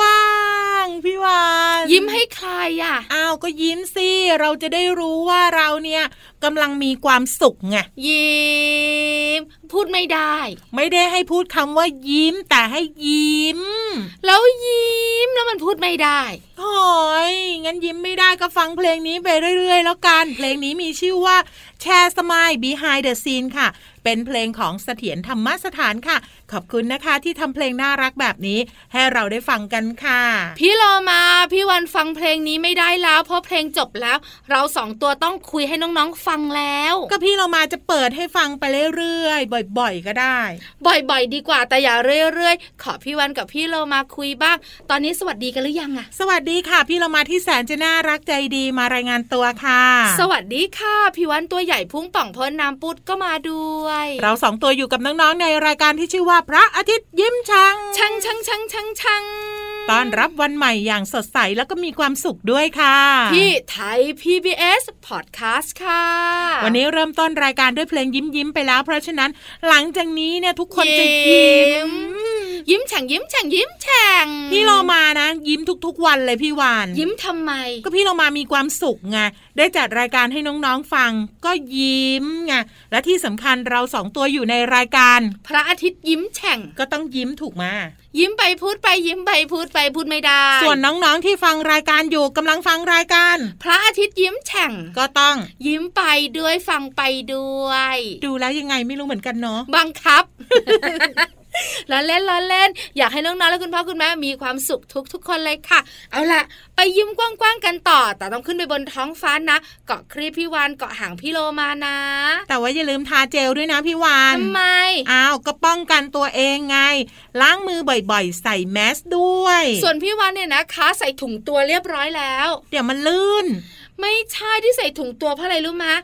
ว้างๆพี่วานยิ้มให้ใครอะอ้าวก็ยิ้มสิเราจะได้รู้ว่าเราเนี่ยกำลังมีความสุขไงยิ้ม พูดไม่ได้ ไม่ได้ให้พูดคำว่ายิ้ม แต่ให้ยิ้ม แล้วยิ้มแล้วมันพูดไม่ได้โอ้ยงั้นยิ้มไม่ได้ก็ฟังเพลงนี้ไปเรื่อย ๆ แล้วกัน เพลงนี้มีชื่อว่าแชร์สมาย behind the scene ค่ะ เป็นเพลงของเสถียรธรรมสถานค่ะ ขอบคุณนะคะที่ทำเพลงน่ารักแบบนี้ ให้เราได้ฟังกันค่ะ พี่โลมาพี่วันฟังเพลงนี้ไม่ได้แล้ว เพราะเพลงจบแล้ว เราสองตัวต้องคุยให้น้องๆฟังแล้ว ก็พี่เรามาจะเปิดให้ฟังไปเรื่อยๆบ่อยๆก็ได้ บ่อยๆ ดีกว่าแต่อย่าเรื่อยๆ ขอพี่วันกับพี่โลมาคุยบ้าง ตอนนี้สวัสดีกันหรือยังอะสวัสดีค่ะ พี่เรามาที่แสนจะน่ารักใจดีมารายงานตัวค่ะ สวัสดีค่ะ พี่วันตัวใหญ่พุ่งป่องพ้นน้ำปุดก็มาด้วย เราสองตัวอยู่กับน้องๆในรายการที่ชื่อว่าพระอาทิตย์ยิ้มช่างชังชังชังชังชัง ต้อนรับวันใหม่อย่างสดใสแล้วก็มีความสุขด้วยค่ะพี่ไทย PBS Podcast ค่ะ วันนี้เริ่มต้นรายการด้วยเพลงยิ้มยิ้มๆไปแล้ว เพราะฉะนั้นหลังจากนี้เนี่ยทุกคนจะยิ้ม ยิ้มแฉ่งยิ้มแฉ่งยิ้มแฉ่งพี่เรามานะ ยิ้มทุกๆ วันเลยพี่วานยิ้มทำไม ก็พี่เรามามีความสุขไงได้จัดรายการให้น้องๆฟัง ก็ยิ้มไงและที่สำคัญเราสองตัวอยู่ในรายการ พระอาทิตย์ยิ้มแฉ่งก็ต้องยิ้มถูกมายิ้มไปพูดไปยิ้มไปพูดไปพูดไม่ได้ ส่วนน้องๆที่ฟังรายการอยู่กำลังฟังรายการ พระอาทิตย์ยิ้มแฉ่งก็ต้อง ยิ้มไปด้วยฟังไปด้วย ดูแล้วยังไงไม่รู้เหมือนกันเนาะบังคับ ล้อเล่นล้อเล่น อยากให้น้องๆและคุณพ่อคุณแม่มีความสุขทุกทุกๆคนเลยค่ะ เอาล่ะ ไปยิ้มกว้างๆกันต่อ แต่ต้องขึ้นไปบนท้องฟ้านะ เกาะครีบพี่วานเกาะหางพี่โลมานะ แต่ว่าอย่าลืมทาเจลด้วยนะพี่วานทำไมอ้าวก็ป้องกันตัวเองไง ล้างมือบ่อยๆ ใส่แมสด้วย ส่วนพี่วานเนี่ยนะคะใส่ถุงตัวเรียบร้อยแล้ว เดี๋ยวมันลื่น ไม่ใช่ที่ใส่ถุงตัวเพราะอะไรรู้มะ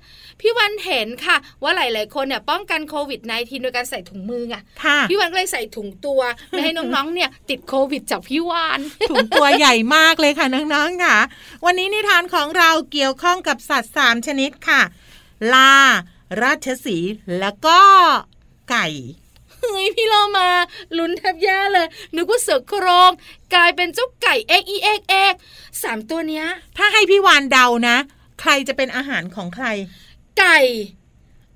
พี่วันเห็นค่ะ ว่าหลาย ๆ คนเนี่ยป้องกันโควิด -19 โดยการใส่ถุงมือไงค่ะพี่วันก็เลยใส่ถุงตัวไม่ให้น้อง ๆ เนี่ยติดโควิดจากพี่วานถุงตัวใหญ่มากเลยค่ะน้อง ๆ ค่ะ วันนี้นิทานของเราเกี่ยวข้องกับสัตว์สามชนิดค่ะ ลา ราชสีห์แล้วก็ไก่เฮ้ยพี่เรามาลุ้นแทบแย่เลย นึกว่าเสือโคร่งกลายเป็นเจ้าไก่เอ้กอีเอ้กเอ้กสามตัวเนี้ย ถ้าให้พี่วานเดานะ ใครจะเป็นอาหารของใคร ไก่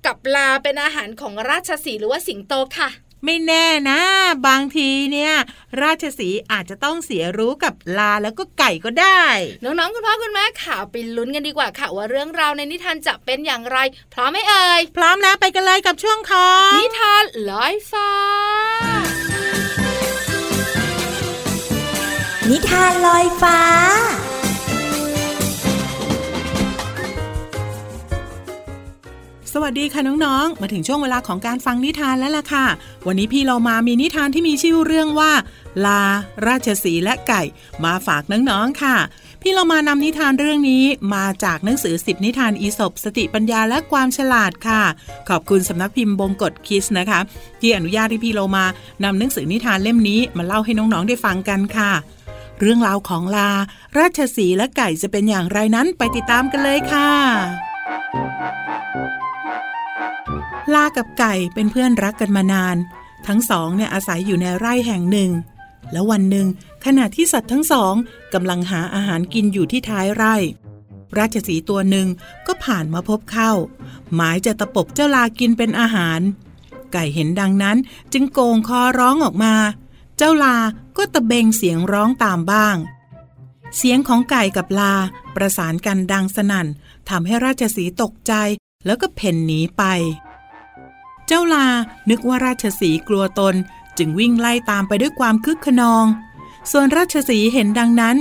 กับลาเป็นอาหารของราชสีห์หรือว่าสิงโตค่ะไม่แน่นะ บางทีเนี่ย ราชสีห์อาจจะต้องเสียรู้กับลาแล้วก็ไก่ก็ได้ น้องๆคุณพ่อคุณแม่ข่าวไปลุ้นกันดีกว่าค่ะ ว่าเรื่องราวในนิทานจะเป็นอย่างไร พร้อมไหมเอ่ย พร้อมแล้วไปกันเลยกับช่วงของนิทานลอยฟ้า นิทานลอยฟ้า สวัสดีค่ะน้องๆ มาถึงช่วงเวลาของการฟังนิทานแล้วล่ะค่ะ วันนี้พี่เรามามีนิทานที่มีชื่อเรื่องว่า ลา ราชสีและไก่ มาฝากน้องๆค่ะ พี่เรามานำนิทานเรื่องนี้มาจากหนังสือสิบนิทานอีสบสติปัญญาและความฉลาดค่ะ ขอบคุณสำนักพิมพ์บงกฎคิสนะคะ ที่อนุญาตให้พี่เรามานำหนังสือนิทานเล่มนี้มาเล่าให้น้องๆได้ฟังกันค่ะ เรื่องราวของลา ราชสีและไก่จะเป็นอย่างไรนั้นไปติดตามกันเลยค่ะ ลากับไก่เป็นเพื่อนรักกันมานาน ทั้งสองเนี่ยอาศัยอยู่ในไร่แห่งหนึ่ง แล้ววันหนึ่งขณะที่สัตว์ทั้งสองกำลังหาอาหารกินอยู่ที่ท้ายไร่ ราชสีตัวหนึ่งก็ผ่านมาพบเข้า หมายจะตะปบเจ้าลากินเป็นอาหาร ไก่เห็นดังนั้นจึงโกงคอร้องออกมา เจ้าลาก็ตะเบงเสียงร้องตามบ้าง เสียงของไก่กับลาประสานกันดังสนั่นทำให้ราชสีตกใจแล้วก็เพ่นหนีไป เจ้าลานึกว่าราชสีกลัวตนจึงวิ่งไล่ตามไปด้วยความคึกขนอง ส่วนราชสีเห็นดังนั้น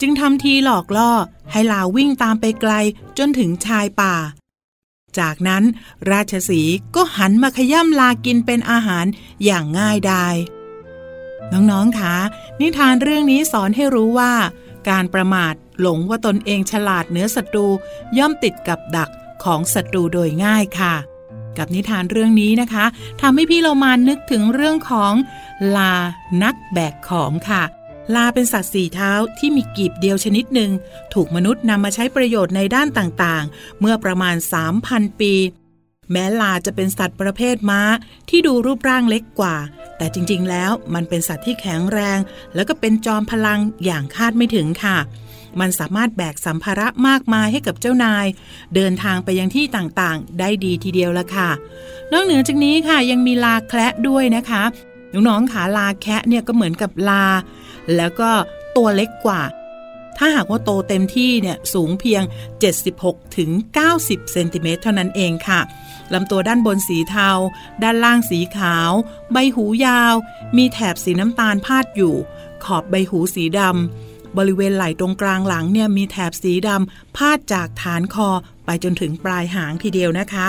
จึงทำทีหลอกล่อให้ลาวิ่งตามไปไกลจนถึงชายป่า จากนั้นราชสีก็หันมาขย่ำลากินเป็นอาหารอย่างง่ายดายน้องๆคะนิทานเรื่องนี้สอนให้รู้ว่า การประมาทหลงว่าตนเองฉลาดเหนือศัตรูย่อมติดกับดักของศัตรูโดยง่ายค่ะ กับนิทานเรื่องนี้นะคะทำให้พี่เรามานึกถึงเรื่องของลานักแบกของค่ะ ลาเป็นสัตว์สี่เท้าที่มีกีบเดียวชนิดหนึ่ง ถูกมนุษย์นำมาใช้ประโยชน์ในด้านต่างๆ เมื่อประมาณ 3,000 ปี แม้ลาจะเป็นสัตว์ประเภทม้าที่ดูรูปร่างเล็กกว่า แต่จริงๆ แล้วมันเป็นสัตว์ที่แข็งแรง แล้วก็เป็นจอมพลังอย่างคาดไม่ถึงค่ะ มันสามารถแบกสัมภาระมากมายให้กับเจ้านาย เดินทางไปยังที่ต่างๆ ได้ดีทีเดียวละค่ะ นอกเหนือจากนี้ค่ะยังมีลาแคระด้วยนะคะน้องๆขาลาแคะเนี่ยก็เหมือนกับลา แล้วก็ตัวเล็กกว่า ถ้าหากว่าโตเต็มที่เนี่ยสูงเพียง 76ถึง90เซนติเมตรเท่านั้นเองค่ะลำตัวด้านบนสีเทา ด้านล่างสีขาว ใบหูยาว มีแถบสีน้ำตาลพาดอยู่ ขอบใบหูสีดำ บริเวณไหล่ตรงกลางหลังเนี่ยมีแถบสีดำพาดจากฐานคอไปจนถึงปลายหางทีเดียวนะคะ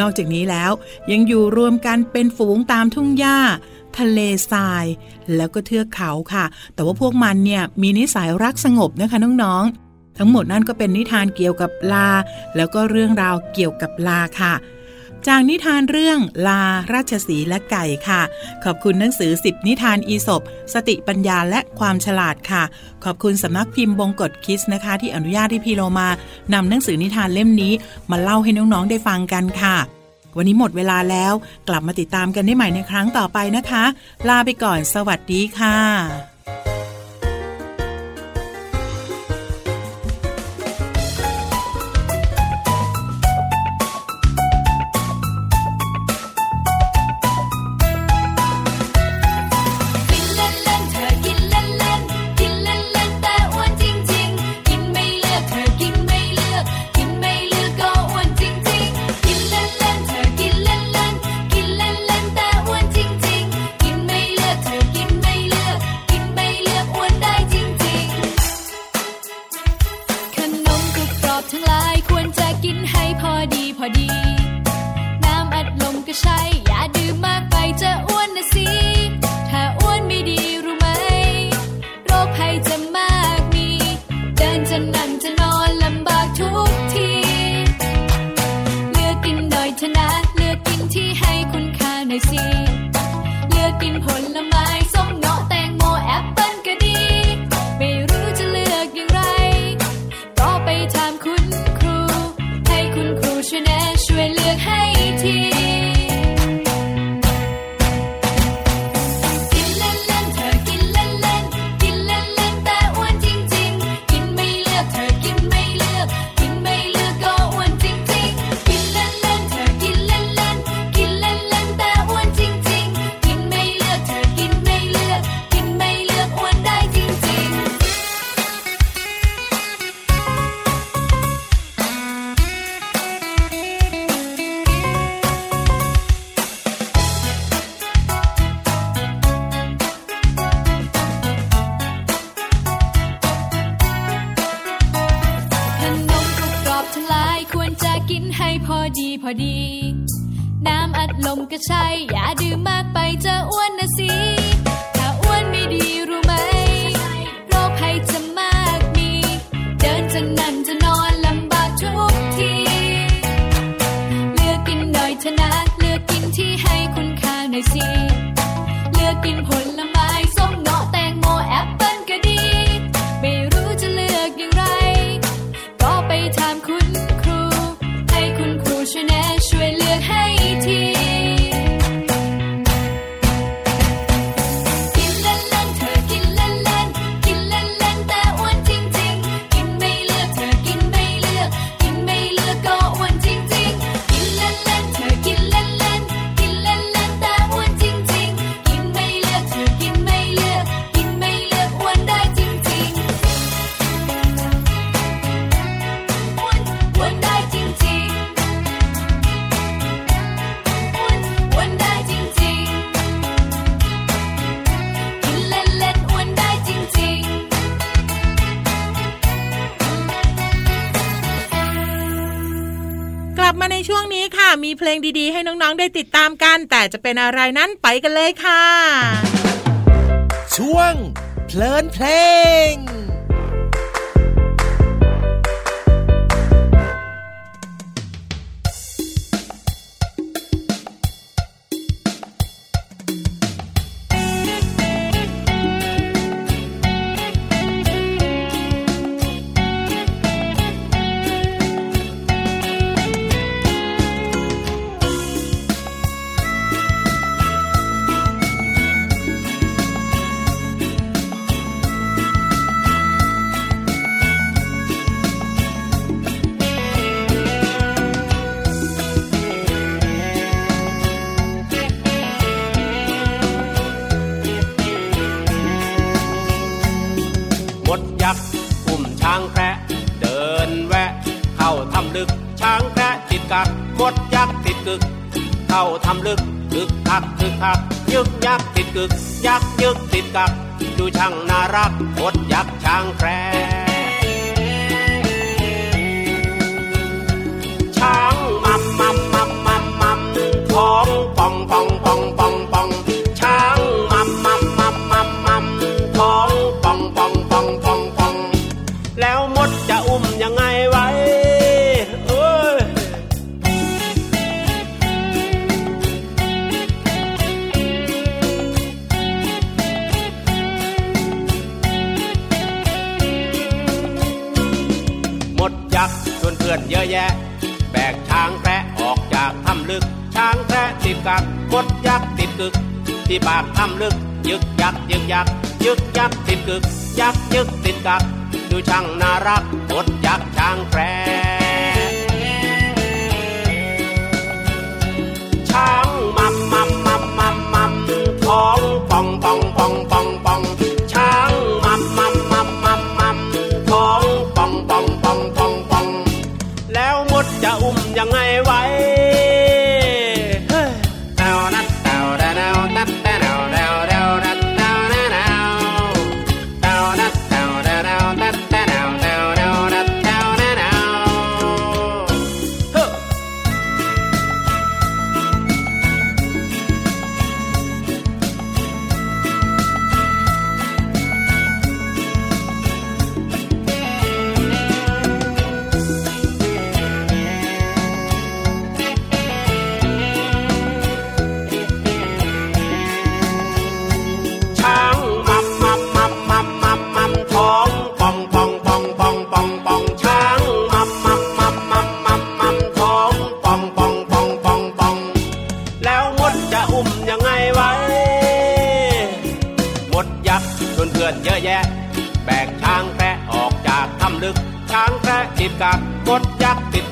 นอกจากนี้แล้วยังอยู่รวมกันเป็นฝูงตามทุ่งหญ้า ทะเลทราย แล้วก็เทือกเขาค่ะ แต่ว่าพวกมันเนี่ยมีนิสัยรักสงบนะคะน้องๆ ทั้งหมดนั่นก็เป็นนิทานเกี่ยวกับลา แล้วก็เรื่องราวเกี่ยวกับลาค่ะ จากนิทานเรื่องลาราชสีและไก่ค่ะ ขอบคุณหนังสือสิบนิทานอีศบสติปัญญาและความฉลาดค่ะ ขอบคุณสำนักพิมพ์บงกฎคิสนะคะ ที่อนุญาตให้พี่โลมานำหนังสือนิทานเล่มนี้ มาเล่าให้น้องๆได้ฟังกันค่ะ วันนี้หมดเวลาแล้ว กลับมาติดตามกันได้ใหม่ในครั้งต่อไปนะคะ ลาไปก่อนสวัสดีค่ะ கொல்லம் ควรจะกินให้พอดีพอดี น้ำอัดลมก็ใช่ อย่าดื่มมากไปจะอ้วนนะสิถ้าอ้วนไม่ดีรู้ไหม โรคภัยจะมากมี เดินจะนั่นจะนอนลำบากทุกที เลือกกินหน่อยชนะ เลือกกินที่ให้คุณค่าหน่อยสิ เลือกกินผล เพลงดีๆ ให้น้องๆได้ติดตามกัน แต่จะเป็นอะไรนั้นไปกันเลยค่ะ ช่วงเพลินเพลงาทำลึกกึกคักคึกคักยึกยักติดกึก ยักยึกติดกัก ดูช่างน่ารักอดยักช่างแครช้างมัมมัมมัมมัมมัมท้องป่องป่อง ยักษ์ติดกึก ที่ปากทำลึก ยึกยักยึกยักยึกยักติดกึก ยักยึกติดกัก ดูช่างน่ารักกดยักช่างแพร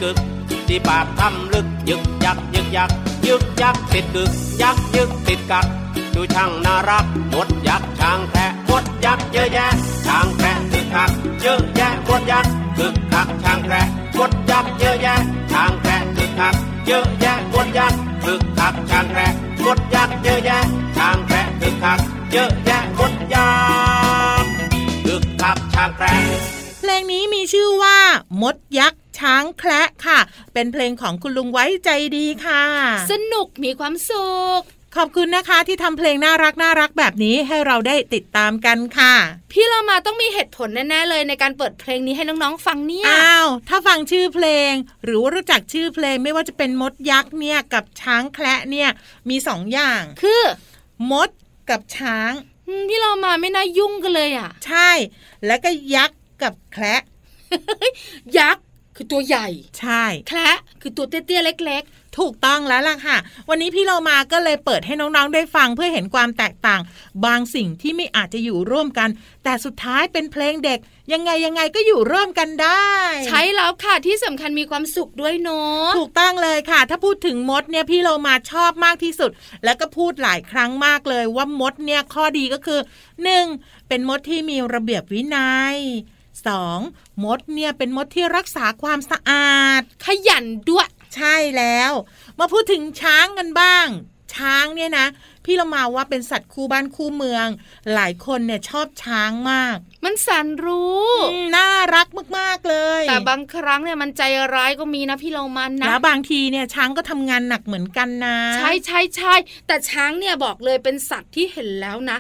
กึกที่ปากถ้ำลึกยึกยักยึกยักยึกยักติดกึกยักยึกติดกักดูช่างน่ารักหมดยักช้างแพะหมดยักเยอะแยะช้างแพะคึกคักเยอะแยะหมดยักษ์คึกคักช้างแพะหมดยักเยอะแยะช้างแพะคึกคักเยอะแยะหมดยักษ์คึกคักช้างแพะหมดยักเยอะแยะช้างแพะคึกคักเยอะแยะหมดยักษ์คึกคักช้างแพะเพลงนี้มีชื่อว่ามดยักษ ช้างแคระค่ะ เป็นเพลงของคุณลุงไว้ใจดีค่ะ สนุกมีความสุขขอบคุณนะคะที่ทำเพลงน่ารักน่ารักแบบนี้ให้เราได้ติดตามกันค่ะ พี่เรามาต้องมีเหตุผลแน่ๆเลยในการเปิดเพลงนี้ให้น้องๆฟังเนี่ยอ้าวถ้าฟังชื่อเพลง หรือว่ารู้จักชื่อเพลงไม่ว่าจะเป็นมดยักษ์เนี่ยกับช้างแคระเนี่ยมีสองอย่าง คือ มดกับช้างอืมพี่เรามาไม่น่ายุ่งกันเลยอะ ใช่ แล้วก็ยักษ์กับแคระยักษ์ คือตัวใหญ่ ใช่แคระคือตัวเตี้ยๆเล็กถูกต้องแล้วล่ะค่ะ วันนี้พี่เรามาก็เลยเปิดให้น้องๆได้ฟังเพื่อเห็นความแตกต่าง บางสิ่งที่ไม่อาจจะอยู่ร่วมกัน แต่สุดท้ายเป็นเพลงเด็ก ยังไงยังไงก็อยู่ร่วมกันได้ๆใช้แล้วค่ะที่สำคัญมีความสุขด้วยเนาะถูกต้องเลยค่ะ ถ้าพูดถึงมดเนี่ยพี่เรามาชอบมากที่สุด แล้วก็พูดหลายครั้งมากเลยว่ามดเนี่ยข้อดีก็คือ 1. เป็นมดที่มีระเบียบวินัย 2. มดเนี่ยเป็นมดที่รักษาความสะอาด ขยันด้วย ใช่แล้ว มาพูดถึงช้างกันบ้าง ช้างเนี่ยนะ พี่เรามาว่าเป็นสัตว์คู่บ้านคู่เมือง หลายคนเนี่ยชอบช้างมาก มันแสนรู้อืมน่ารักมากๆเลย แต่บางครั้งเนี่ยมันใจร้ายก็มีนะพี่เรามันนะแล้วบางทีเนี่ยช้างก็ทำงานหนักเหมือนกันนะ ใช่ใช่ใช่แต่ช้างเนี่ยบอกเลยเป็นสัตว์ที่เห็นแล้วนะ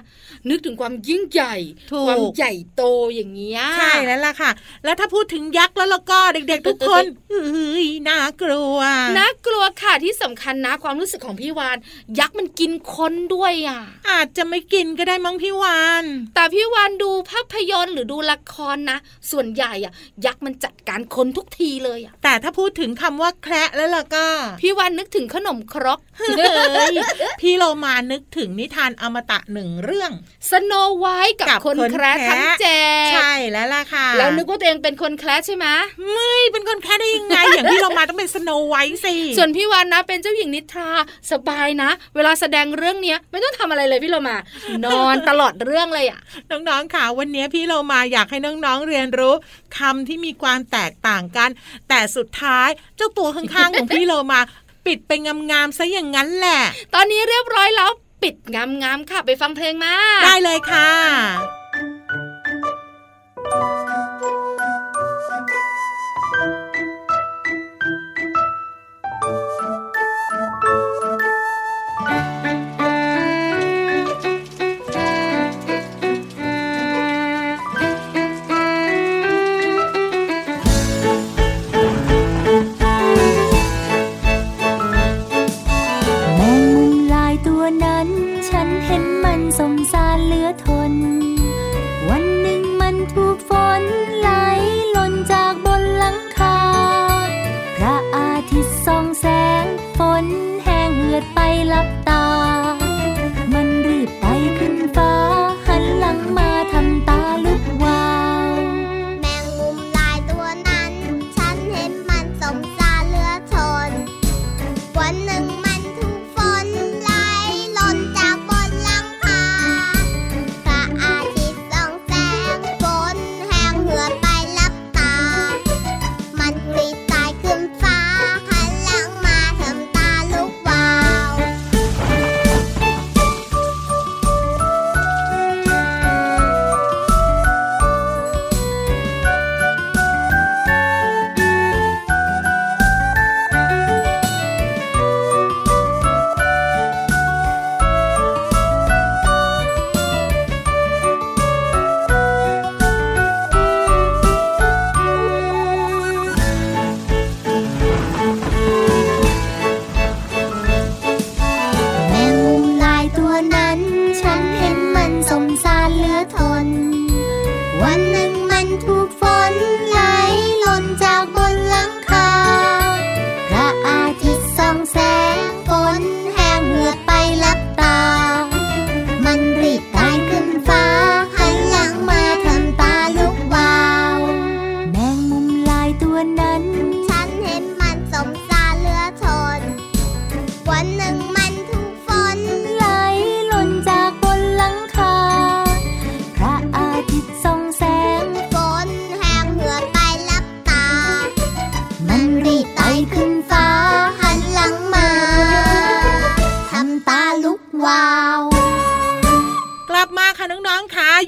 นึกถึงความยิ่งใหญ่ถูกความใหญ่โตอย่างเงี้ยใช่แล้วล่ะค่ะ แล้วถ้าพูดถึงยักษ์แล้วแล้วก็เด็กๆ ทุกคนเฮ้ยน่ากลัวน่ากลัวค่ะที่สำคัญนะ ความรู้สึกของพี่วาน ยักษ์มันกินคนด้วยอะ อาจจะไม่กินก็ได้มั้งพี่วานแต่พี่วานดูภาพยนตร์หรือดูละครนะ ส่วนใหญ่อะ ยักษ์มันจัดการคนทุกทีเลยอะ แต่ถ้าพูดถึงคำว่าแคระแล้วล่ะก็ พี่วานนึกถึงขนมครกเฮ้ยพี่โลมานึกถึงนิทานอมตะหนึ่งเรื่อง สโนไวท์กับกับคนคนแคระแคระทั้งเจ็ดใช่แล้วล่ะค่ะ แล้วนึกว่าตัวเองเป็นคนแคระใช่ไหมไม่เป็นคนแค่ได้ยังไง อย่างพี่โลมาต้องเป็นสโนไวท์สิส่วนพี่วานนะเป็นเจ้าหญิงนิทราสบายนะ เวลาแสดงเรื่องเนี้ยไม่ต้องทำอะไรเลยพี่เรามานอนตลอดเรื่องเลยอะน้องๆค่ะวันนี้พี่โลมาอยากให้น้องๆเรียนรู้คำที่มีความแตกต่างกัน แต่สุดท้ายเจ้าตัวข้างๆของพี่โลมาปิดไปงามๆซะอย่างนั้นแหละ ตอนนี้เรียบร้อยแล้วปิดงามๆค่ะ ไปฟังเพลงมา ได้เลยค่ะ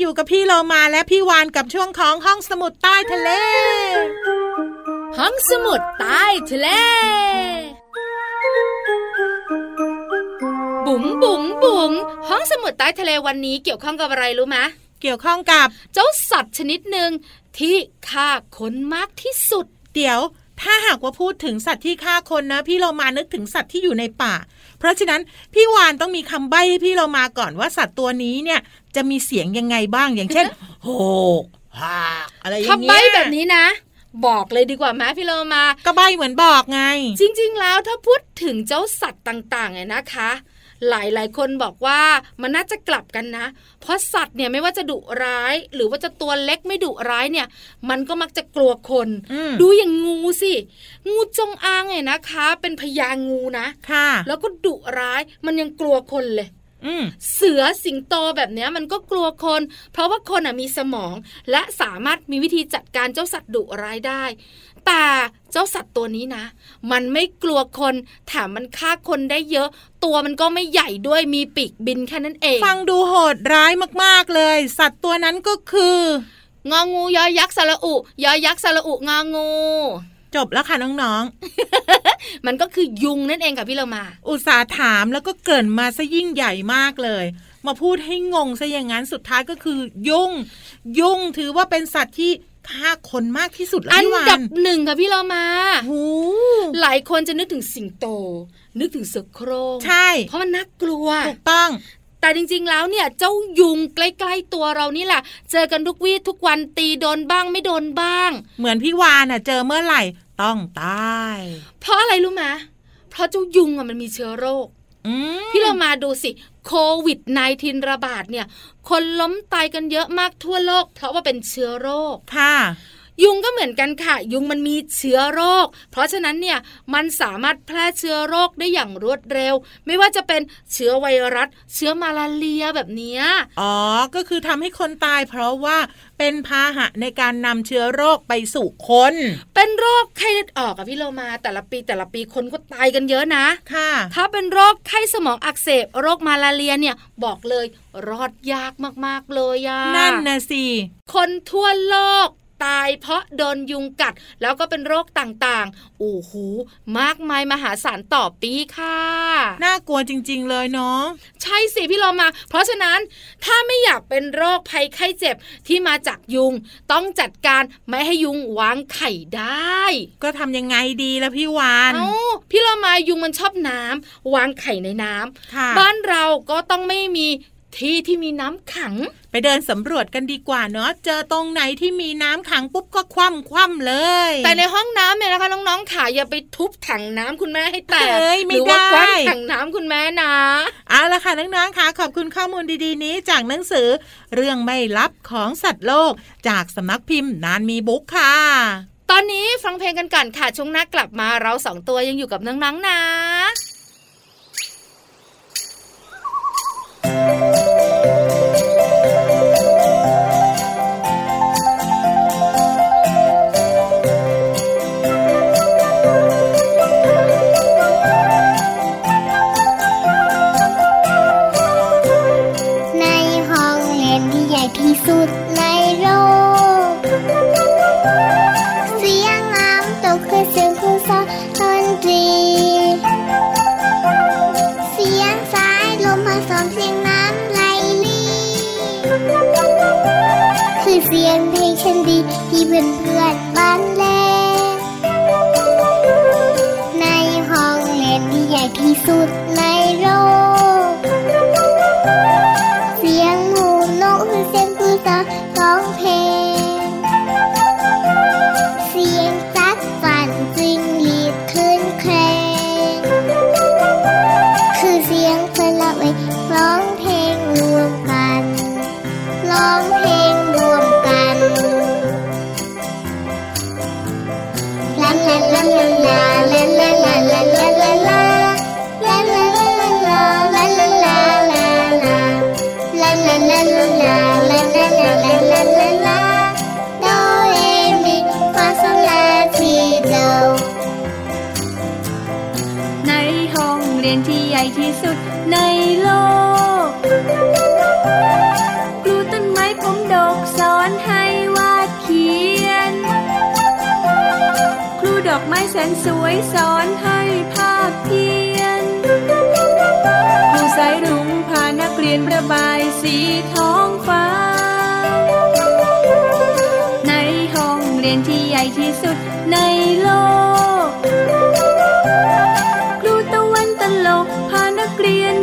องๆค่ะอยู่กับพี่เรามาและพี่วานกับช่วงของห้องสมุดใต้ทะเล ห้องสมุดใต้ทะเล บุ๋งบุ๋งบุ๋งห้องสมุดใต้ทะเลวันนี้เกี่ยวข้องกับอะไรรู้ไหมเกี่ยวข้องกับเจ้าสัตว์ชนิดหนึ่งที่ฆ่าคนมากที่สุด เดี๋ยว ถ้าหากว่าพูดถึงสัตว์ที่ฆ่าคนนะ พี่เรามานึกถึงสัตว์ที่อยู่ในป่า เพราะฉะนั้นพี่วานต้องมีคำใบ้ให้พี่เรามาก่อนว่าสัตว์ตัวนี้เนี่ยจะมีเสียงยังไงบ้างอย่างเช่น โหกฮากอะไรอย่างถ้าเงี้ยใบแบบนี้นะบอกเลยดีกว่าไหมพี่เรามา ก็ใบ้เหมือนบอกไง จริง ๆ แล้วถ้าพูดถึงเจ้าสัตว์ต่างๆเนี่ยนะคะ หลายๆคนบอกว่ามันน่าจะกลับกันนะ เพราะสัตว์เนี่ยไม่ว่าจะดุร้าย หรือว่าจะตัวเล็กไม่ดุร้ายเนี่ย มันก็มักจะกลัวคนอืมดูอย่างงูสิ งูจงอางเนี่ยนะคะ เป็นพญางูนะค่ะ แล้วก็ดุร้ายมันยังกลัวคนเลยอืมเสือสิงโตแบบเนี้ยมันก็กลัวคน เพราะว่าคนอะมีสมอง และสามารถมีวิธีจัดการเจ้าสัตว์ดุร้ายได้ แต่เจ้าสัตว์ตัวนี้นะ มันไม่กลัวคนแถมมันฆ่าคนได้เยอะ ตัวมันก็ไม่ใหญ่ด้วยมีปีกบินแค่นั้นเอง ฟังดูโหดร้ายมากๆเลย สัตว์ตัวนั้นก็คืององูยอยักษ์สระอุยอยักษ์สระอุงองู จบแล้วค่ะน้องมันก็คือยุงนั่นเองค่ะพี่เรามาๆอุตส่าห์ถามแล้วก็เกรินมาซะยิ่งใหญ่มากเลย มาพูดให้งงซะอย่างนั้นสุดท้ายก็คือ ยุง ยุงถือว่าเป็นสัตว์ที่ ฆ่าคนมากที่สุดแล้วอันพี่วาดับนหนึ่งค่ะพี่เรามาหูหลายคนจะนึกถึงสิงโต นึกถึงเสือโคร่งใช่ เพราะมันน่ากลัวถูกต้องแต่จริงๆ แล้วเนี่ยเจ้ายุงใกล้ๆตัวเรานี่แหละเจอกันทุกวี่ทุกวันตีโดนบ้างไม่โดนบ้าง เหมือนพี่วานอะ เจอเมื่อไหร่ต้องตาย เพราะอะไรรู้ไหมเพราะเจ้ายุงอะมันมีเชื้อโรคอืม พี่เรามาดูสิโควิด -19 ระบาดเนี่ย คนล้มตายกันเยอะมากทั่วโลก เพราะว่าเป็นเชื้อโรคค่ะ ยุงก็เหมือนกันค่ะ ยุงมันมีเชื้อโรค เพราะฉะนั้นเนี่ยมันสามารถแพร่เชื้อโรคได้อย่างรวดเร็ว ไม่ว่าจะเป็นเชื้อไวรัส เชื้อมาลาเรียแบบเนี้ยอ๋อ ก็คือทำให้คนตายเพราะว่าเป็นพาหะในการนำเชื้อโรคไปสู่คน เป็นโรคไข้เลือดออกอะพี่โลมาแต่ละปีแต่ละปีคนก็ตายกันเยอะนะค่ะ ถ้าเป็นโรคไข้สมองอักเสบ โรคมาลาเรียเนี่ยบอกเลยรอดยากมากๆเลยอะนั่นนะสิคนทั่วโลก ตายเพราะโดนยุงกัด แล้วก็เป็นโรคต่างๆโอ้โหมากมายมหาศาลต่อปีค่ะ น่ากลัวจริง ๆ เลยเนาะใช่สิพี่โลมา เพราะฉะนั้นถ้าไม่อยากเป็นโรคภัยไข้เจ็บที่มาจากยุง ต้องจัดการไม่ให้ยุงวางไข่ได้ ก็ทำยังไงดีละพี่วานเอ้าพี่โลมายุงมันชอบน้ำวางไข่ในน้ำค่ะบ้านเราก็ต้องไม่มี ที่ที่มีน้ำขัง ไปเดินสำรวจกันดีกว่าเนาะเจอตรงไหนที่มีน้ำขังปุ๊บก็คว่ำคว่ำเลย แต่ในห้องน้ำเนี่ยนะคะน้องๆขาอย่าไปทุบถังน้ำคุณแม่ให้แตกเอ้ยหไม่รืว่าได้คว้างถังน้ำคุณแม่นะเอาละค่ะน้องๆค่ะขอบคุณข้อมูลดีๆ นี้จากหนังสือ เรื่องไม่ลับของสัตว์โลก จากสำนักพิมพ์นานมีบุ๊กค่ะตอนนี้ฟังเพลงกันก่อนค่ะช่วงหน้ากลับมาเราสองตัวยังอยู่กับน้องๆนะ Música สุดในโลก เสียงหมูนกคือเสียงผู้สาวร้องเพลง เสียงจัดฟันจริงหรีดขึ้นเครงคือเสียงเพลละเวร้องเพลงรวมกัน ร้องเพลง สุดในโลกครูต้นไม้ผมดกสอนให้วาดเขียน ครูดอกไม้แสนสวยสอนให้ภาพเพียน ครูสายรุ้งพานักเรียนระบายสีท้องฟ้า ในห้องเรียนที่ใหญ่ที่สุดในโลก เกลียน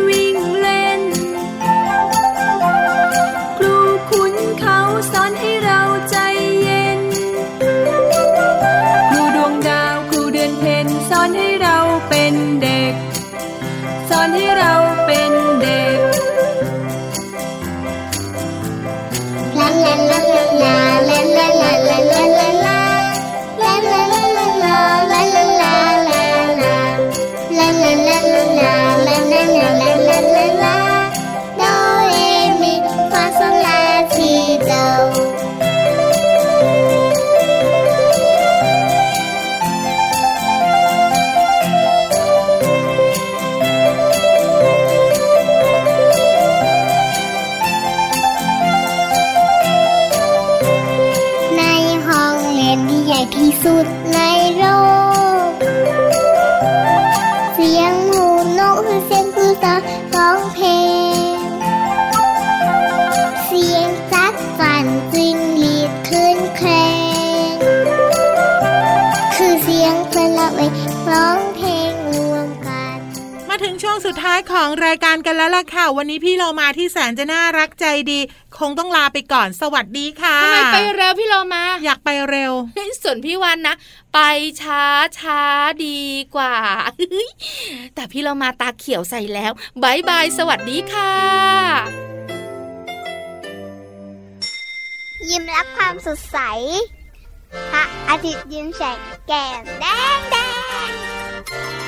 ที่ที่สุดในโลก เสียงหูนกคือเสียงผู้สาร้องเพลง เสียงจัดฟันจิงหรีดขึ้นเครงคือเสียงเพลละเวร้องเพลงรวมกัน มาถึงช่วงสุดท้ายของรายการกันแล้วล่ะค่ะ วันนี้พี่เรามาที่แสนจะน่ารักใจดี คงต้องลาไปก่อนสวัสดีค่ะทำไมไปเร็วพี่โลมา อยากไปเร็วส่วนพี่วันนะ ไปช้าช้าดีกว่า แต่พี่เรามาตาเขียวใส่แล้วบายบายสวัสดีค่ะ ยิ้มรับความสดใสพระอาทิตย์ยิ้มแฉกแก้มแดงแดง